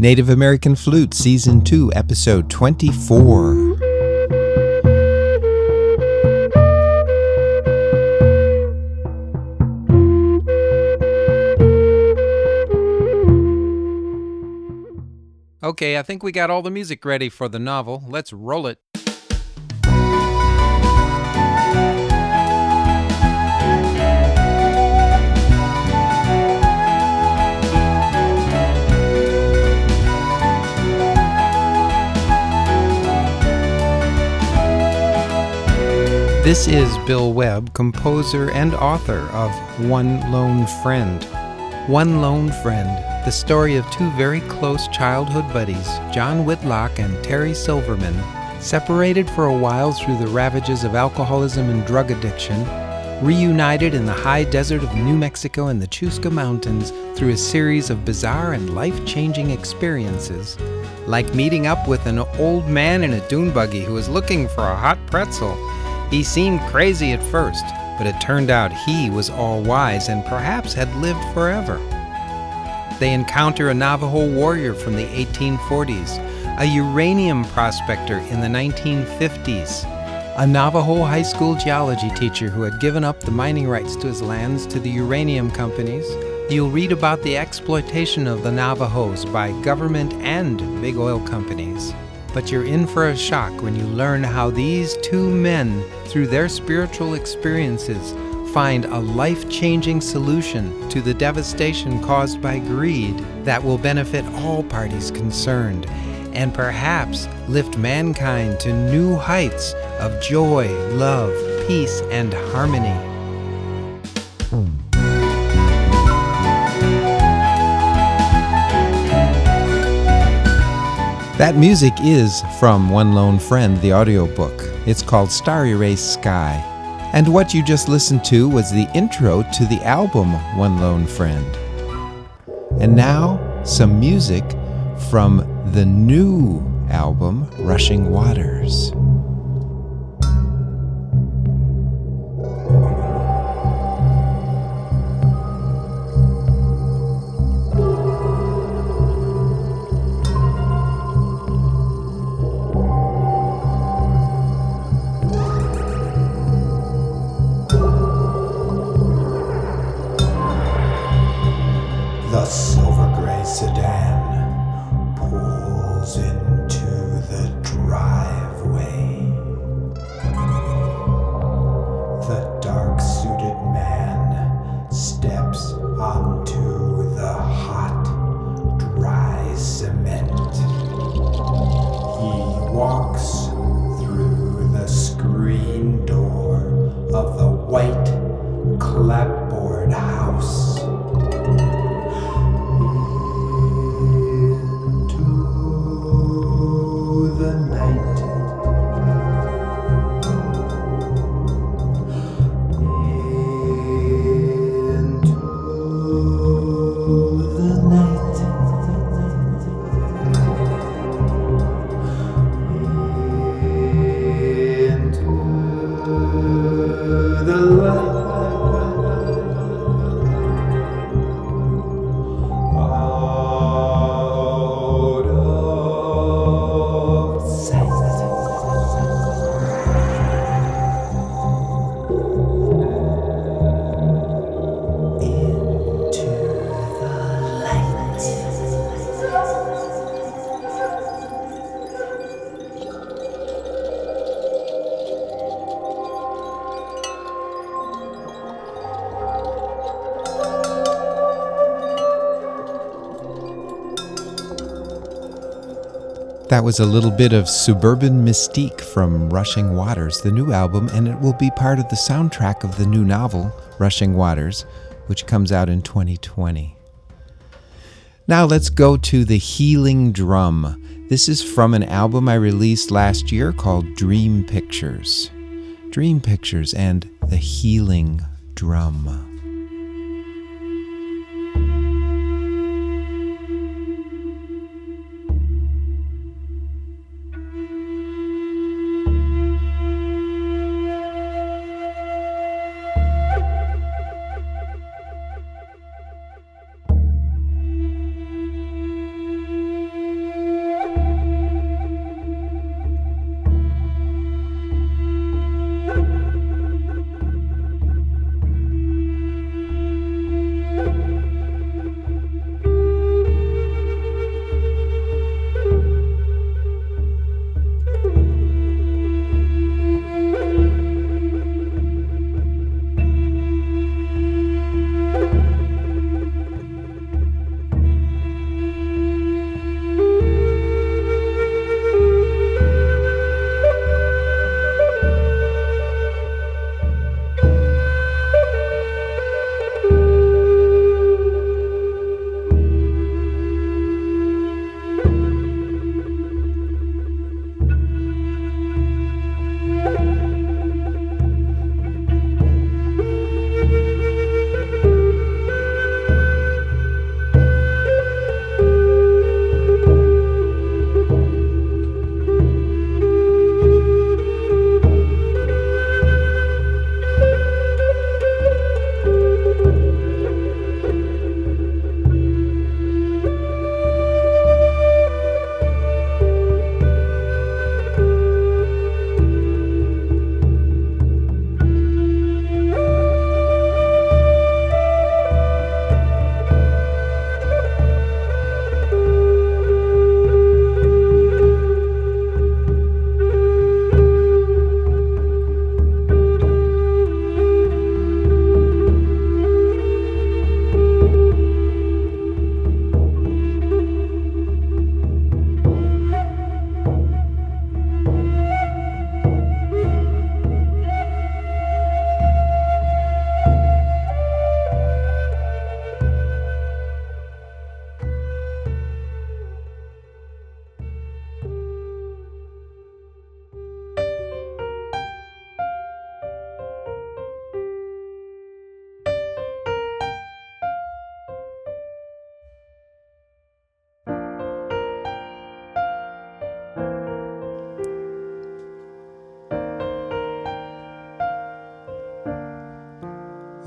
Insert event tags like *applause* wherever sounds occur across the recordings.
Native American Flute, Season 2, Episode 24. Okay, I think we got all the music ready for the novel. Let's roll it. This is Bill Webb, composer and author of One Lone Friend. One Lone Friend, the story of two very close childhood buddies, John Whitlock and Terry Silverman, separated for a while through the ravages of alcoholism and drug addiction, reunited in the high desert of New Mexico and the Chuska Mountains through a series of bizarre and life changing experiences, like meeting up with an old man in a dune buggy who was looking for a hot pretzel he seemed crazy at first, but it turned out he was all wise and perhaps had lived forever. They encounter a Navajo warrior from the 1840s, a uranium prospector in the 1950s, a Navajo high school geology teacher who had given up the mining rights to his lands to the uranium companies. You'll read about the exploitation of the Navajos by government and big oil companies. But you're in for a shock when you learn how these two men, through their spiritual experiences, find a life changing solution to the devastation caused by greed that will benefit all parties concerned and perhaps lift mankind to new heights of joy, love, peace, and harmony. That music is from One Lone Friend, the audiobook. It's called Starry Erased Sky. And what you just listened to was the intro to the album One Lone Friend. And now, some music from the new album Rushing Waters. That was a little bit of Suburban Mystique from Rushing Waters, the new album, and it will be part of the soundtrack of the new novel, Rushing Waters, which comes out in 2020. Now let's go to The Healing Drum. This is from an album I released last year called Dream Pictures. Dream Pictures and The Healing Drum.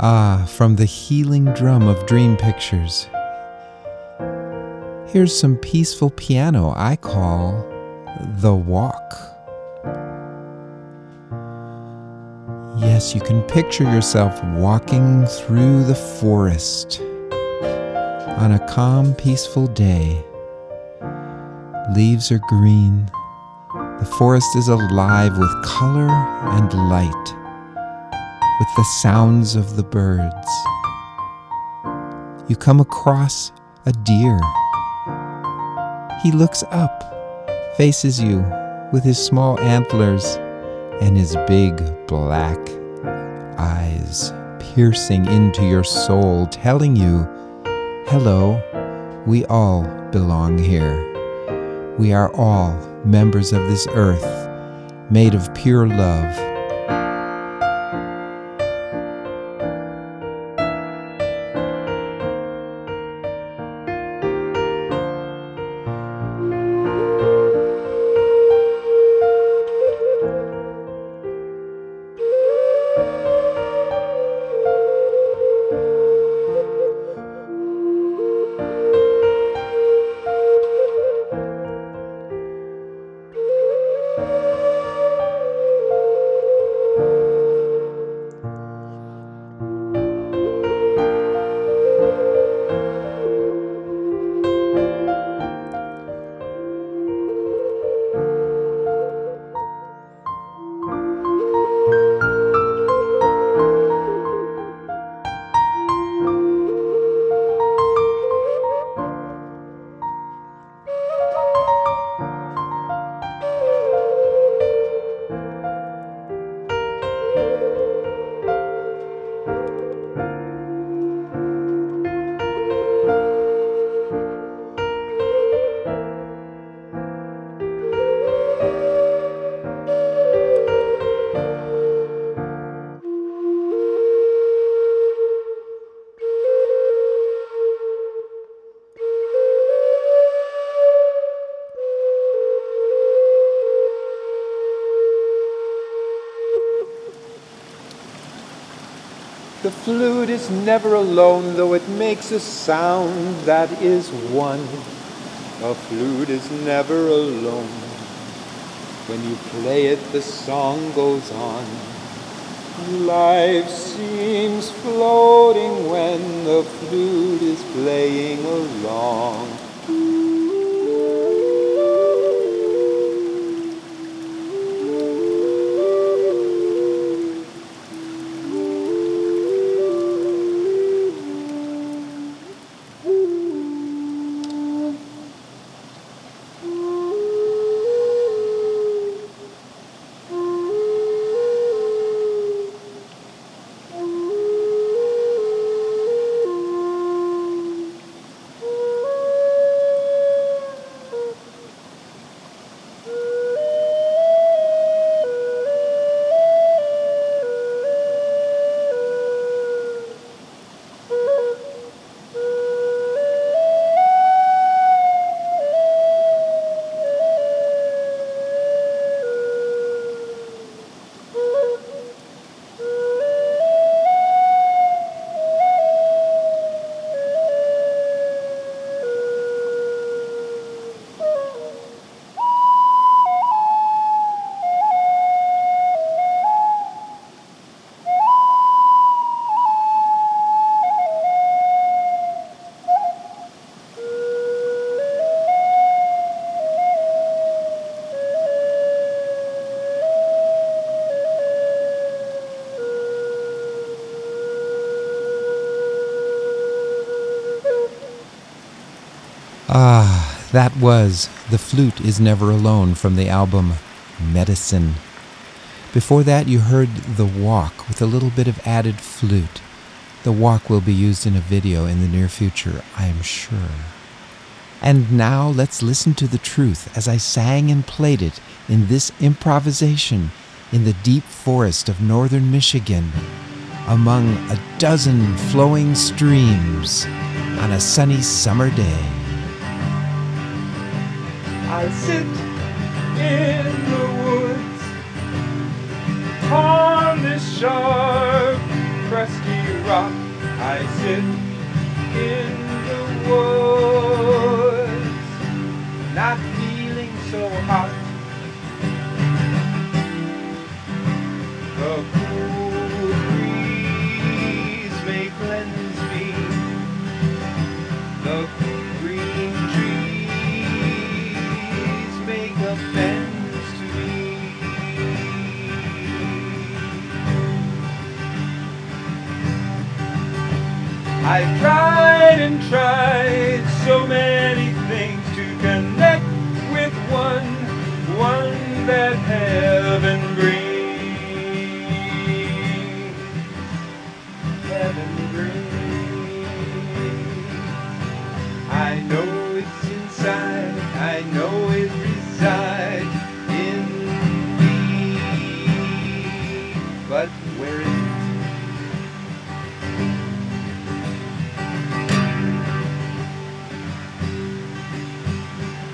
Ah, from the healing drum of dream pictures. Here's some peaceful piano I call The Walk. Yes, you can picture yourself walking through the forest on a calm, peaceful day. Leaves are green. The forest is alive with color and light, with the sounds of the birds. You come across a deer. He looks up, faces you with his small antlers and his big black eyes piercing into your soul, telling you, Hello, we all belong here. We are all members of this earth, made of pure love. The flute is never alone, though it makes a sound that is one. A flute is never alone. When you play it, the song goes on. Life seems floating when the flute is playing along. That was The Flute is Never Alone from the album Medicine. Before that, you heard The Walk with a little bit of added flute. The Walk will be used in a video in the near future, I am sure. And now let's listen to the truth as I sang and played it in this improvisation in the deep forest of northern Michigan, among a dozen flowing streams on a sunny summer day. I sit in the woods on this sharp, crusty rock, I sit in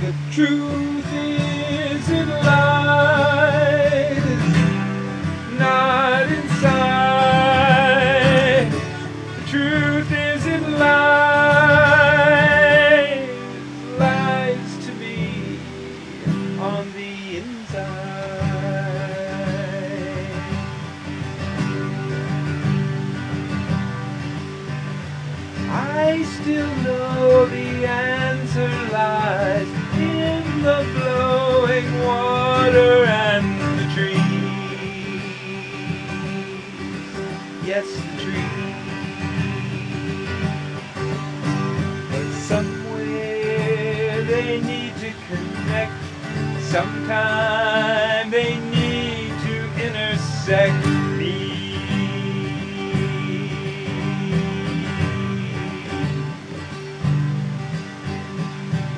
The truth Sometime they need to intersect me.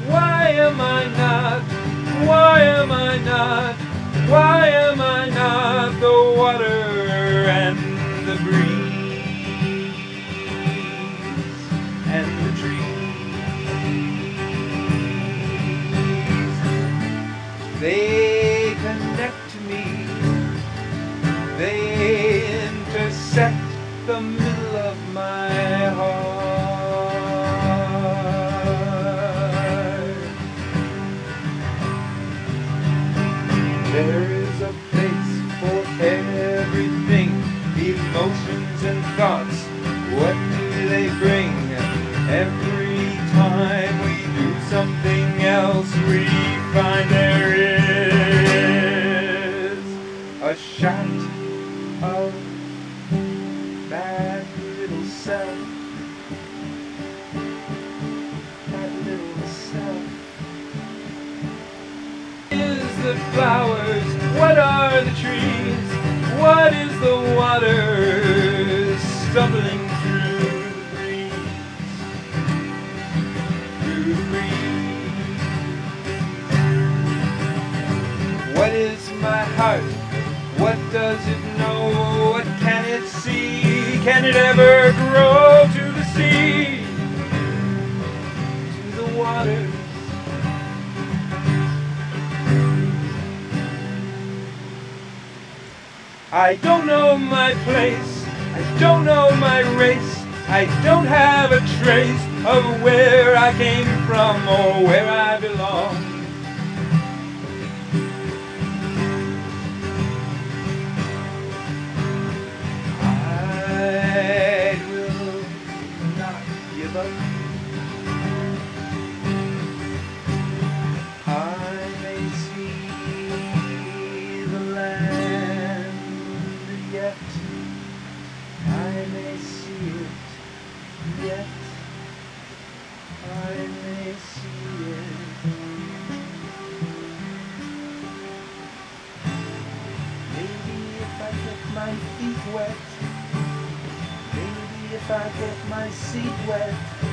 Why am I not? Why am I not? Why am I not the water and the breeze They trees? What is the water stumbling through the? Through the breeze. What is my heart? What does it know? What can it see? Can it ever grow I don't know my place, I don't know my race, I don't have a trace of where I came from or where I belong. Yet. I may see it yet. I may see it. Maybe if I get my feet wet. Maybe if I get my seat wet.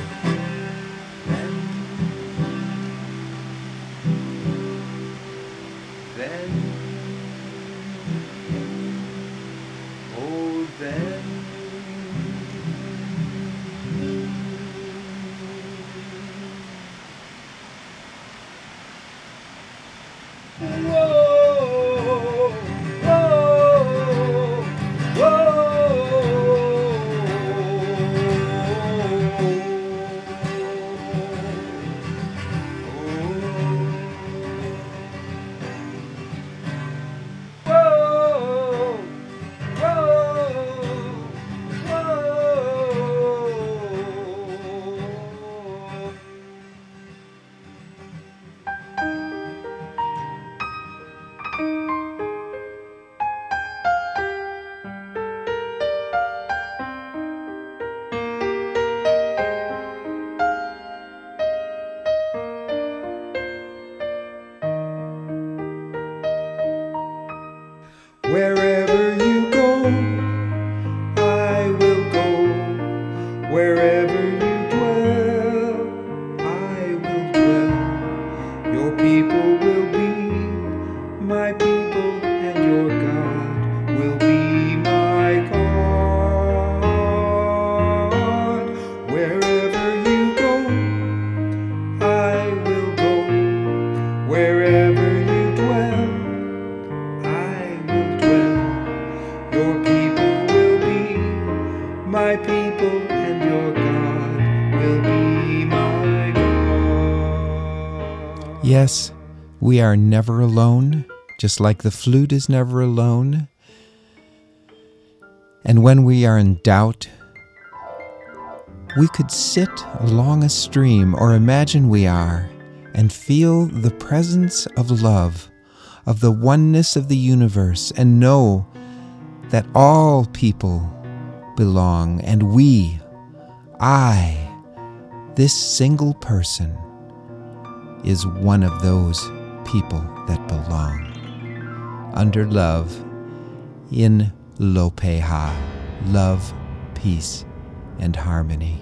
Yes, we are never alone, just like the flute is never alone. And when we are in doubt, we could sit along a stream or imagine we are and feel the presence of love, of the oneness of the universe, and know that all people belong, and we, I, this single person, is one of those people that belong. Under love, in Lopeha, love, peace, and harmony.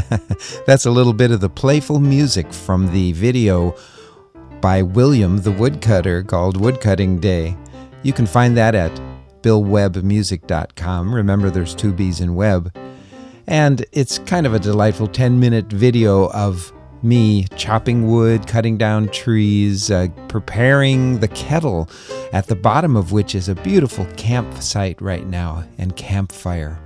*laughs* That's a little bit of the playful music from the video by William the Woodcutter called Woodcutting Day. You can find that at billwebbmusic.com. Remember, there's two B's in Webb. And it's kind of a delightful 10 minute video of me chopping wood, cutting down trees, uh, preparing the kettle, at the bottom of which is a beautiful campsite right now and campfire.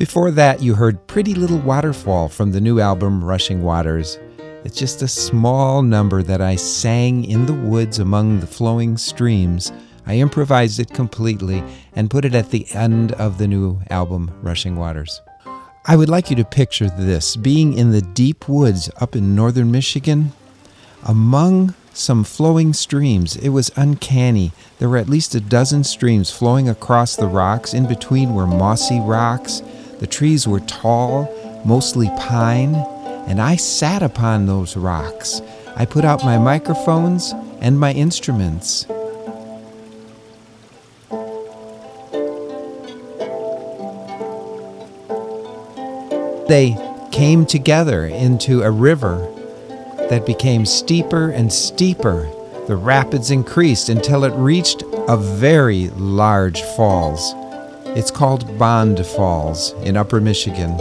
Before that, you heard Pretty Little Waterfall from the new album Rushing Waters. It's just a small number that I sang in the woods among the flowing streams. I improvised it completely and put it at the end of the new album Rushing Waters. I would like you to picture this being in the deep woods up in northern Michigan among some flowing streams. It was uncanny. There were at least a dozen streams flowing across the rocks. In between were mossy rocks. The trees were tall, mostly pine, and I sat upon those rocks. I put out my microphones and my instruments. They came together into a river that became steeper and steeper. The rapids increased until it reached a very large falls. It's called Bond Falls in Upper Michigan.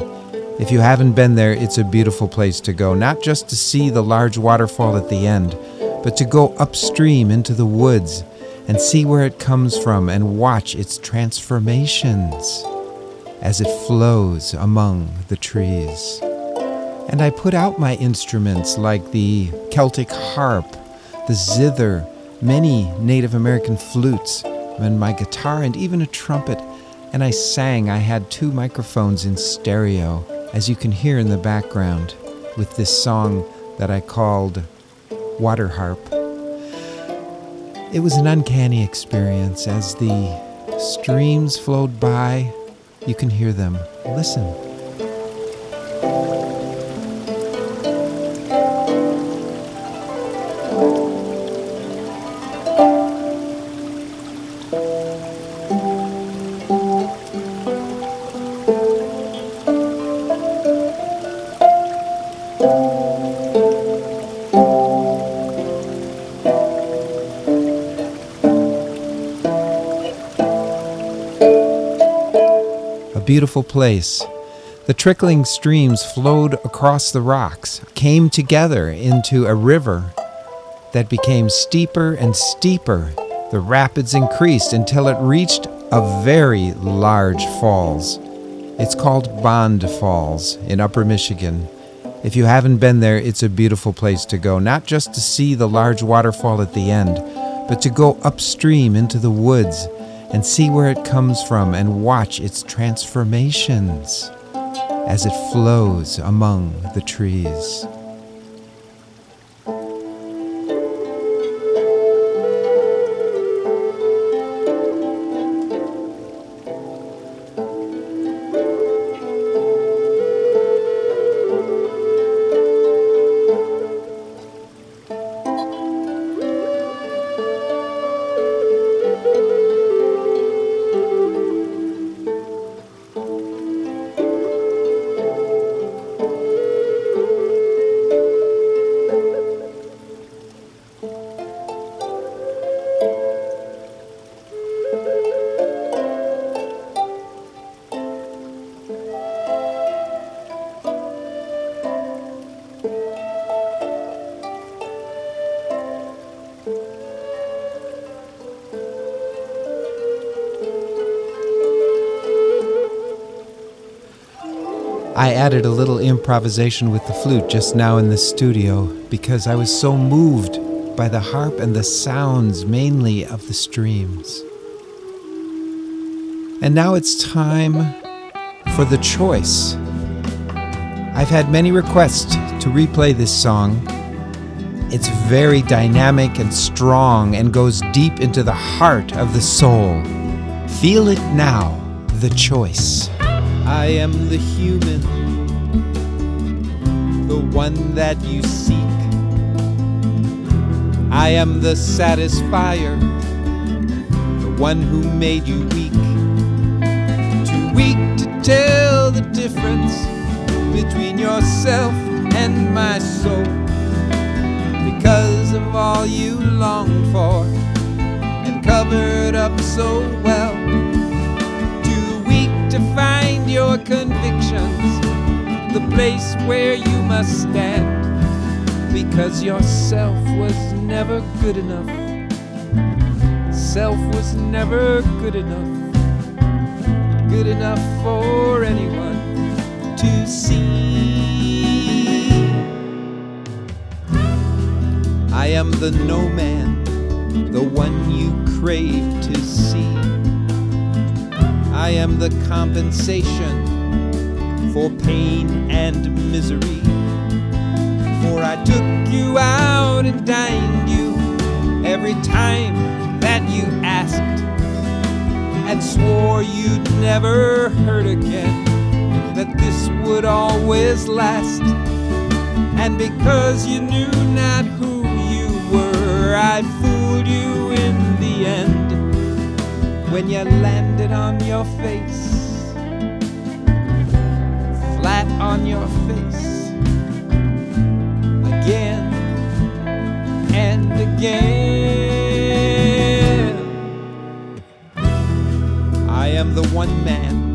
If you haven't been there, it's a beautiful place to go, not just to see the large waterfall at the end, but to go upstream into the woods and see where it comes from and watch its transformations as it flows among the trees. And I put out my instruments like the Celtic harp, the zither, many Native American flutes, and my guitar, and even a trumpet. And I sang. I had two microphones in stereo, as you can hear in the background, with this song that I called Water Harp. It was an uncanny experience as the streams flowed by. You can hear them. Listen. Beautiful place. The trickling streams flowed across the rocks, came together into a river that became steeper and steeper. The rapids increased until it reached a very large falls. It's called Bond Falls in Upper Michigan. If you haven't been there, it's a beautiful place to go, not just to see the large waterfall at the end, but to go upstream into the woods and see where it comes from and watch its transformations as it flows among the trees. I added a little improvisation with the flute just now in the studio because I was so moved by the harp and the sounds mainly of the streams. And now it's time for the choice. I've had many requests to replay this song. It's very dynamic and strong and goes deep into the heart of the soul. Feel it now, the choice. I am the human, one that you seek. I am the satisfier, the one who made you weak. Too weak to tell the difference between yourself and my soul. Because of all you longed for and covered up so well. Too weak to find your convictions, the place where you must stand. Because yourself was never good enough. Self was never good enough. Good enough for anyone to see. I am the no man, the one you crave to see. I am the compensation for pain and misery. For I took you out and dined you every time that you asked, and swore you'd never hurt again, that this would always last. And because you knew not who you were, I fooled you in the end when you landed on your face, on your face, again and again. I am the one man,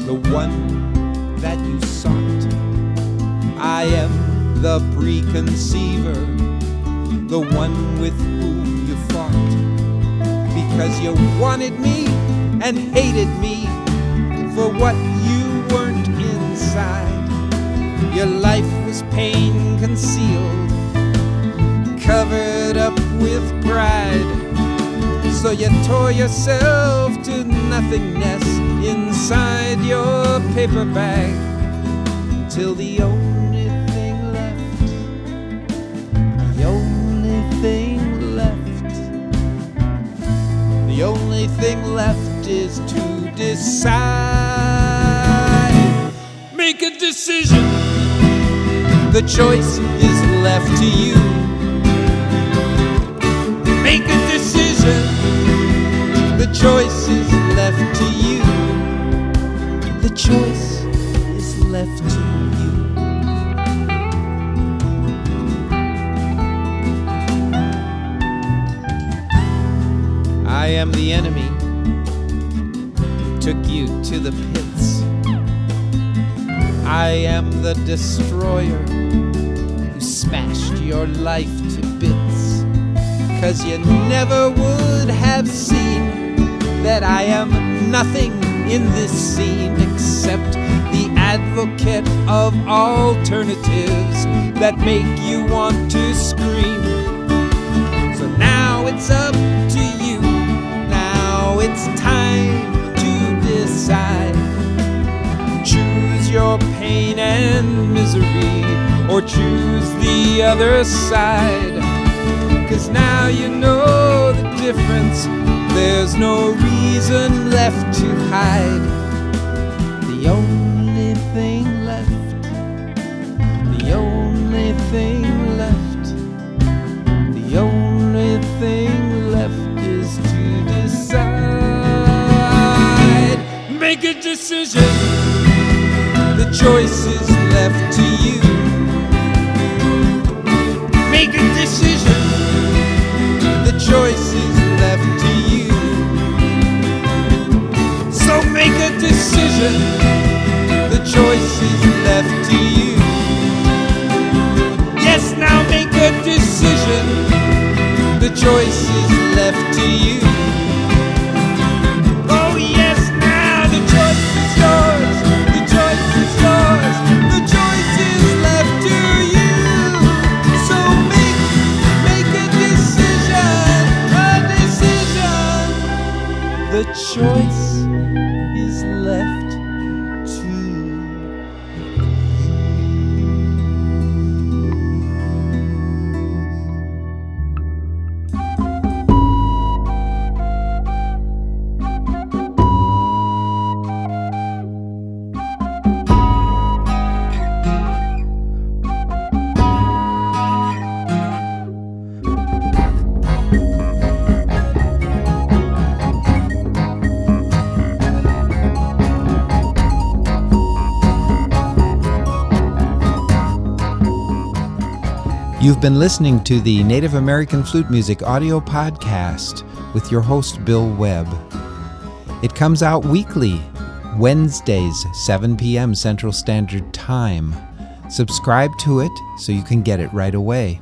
the one that you sought. I am the preconceiver, the one with whom you fought because you wanted me and hated me for what you weren't inside. Your life was pain concealed, covered up with pride. So you tore yourself to nothingness inside your paper bag till the only thing left, the only thing left. The only thing left is to decide. Decision. The choice is left to you. Make a decision. The choice is left to you. The choice is left to you. I am the enemy took you to the pits. I am the destroyer who smashed your life to bits. Cause you never would have seen that I am nothing in this scene except the advocate of alternatives that make you want to scream. So now it's up to you. Now it's time to decide. Your pain and misery, or choose the other side. Cause now you know the difference. There's no reason left to hide. The only thing left, the only thing left, the only thing left is to decide. Make a decision. The choice is left to you. Make a decision. The choice is left to you. So make a decision. The choice is left to you. Yes, now make a decision. The choice is left to you. Choice You've been listening to the Native American Flute Music audio podcast with your host, Bill Webb. It comes out weekly, Wednesdays, 7 p.m. Central Standard Time. Subscribe to it so you can get it right away.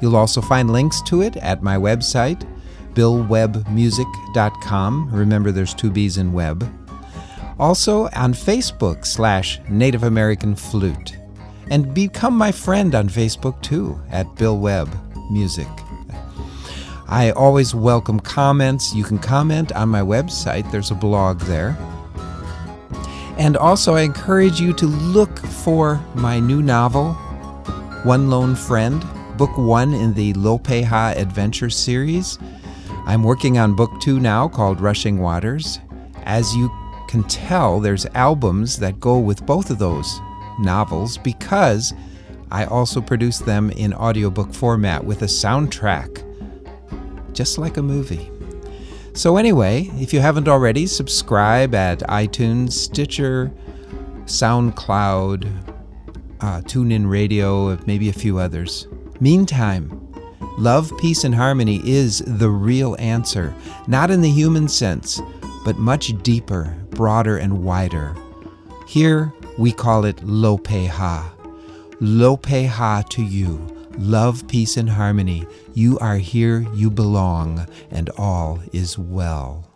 You'll also find links to it at my website, billwebbmusic.com. Remember, there's two B's in web. Also on Facebook slash Native American Flute. And become my friend on Facebook too at Bill Webb Music. I always welcome comments. You can comment on my website, there's a blog there. And also, I encourage you to look for my new novel, One Lone Friend, book one in the Lopeha Adventure series. I'm working on book two now called Rushing Waters. As you can tell, there's albums that go with both of those novels because I also produce them in audiobook format with a soundtrack, just like a movie. So, anyway, if you haven't already, subscribe at iTunes, Stitcher, SoundCloud, uh, TuneIn Radio, maybe a few others. Meantime, love, peace, and harmony is the real answer, not in the human sense, but much deeper, broader, and wider. Here, we call it Lopeha. Lopeha to you. Love, peace, and harmony. You are here, you belong, and all is well.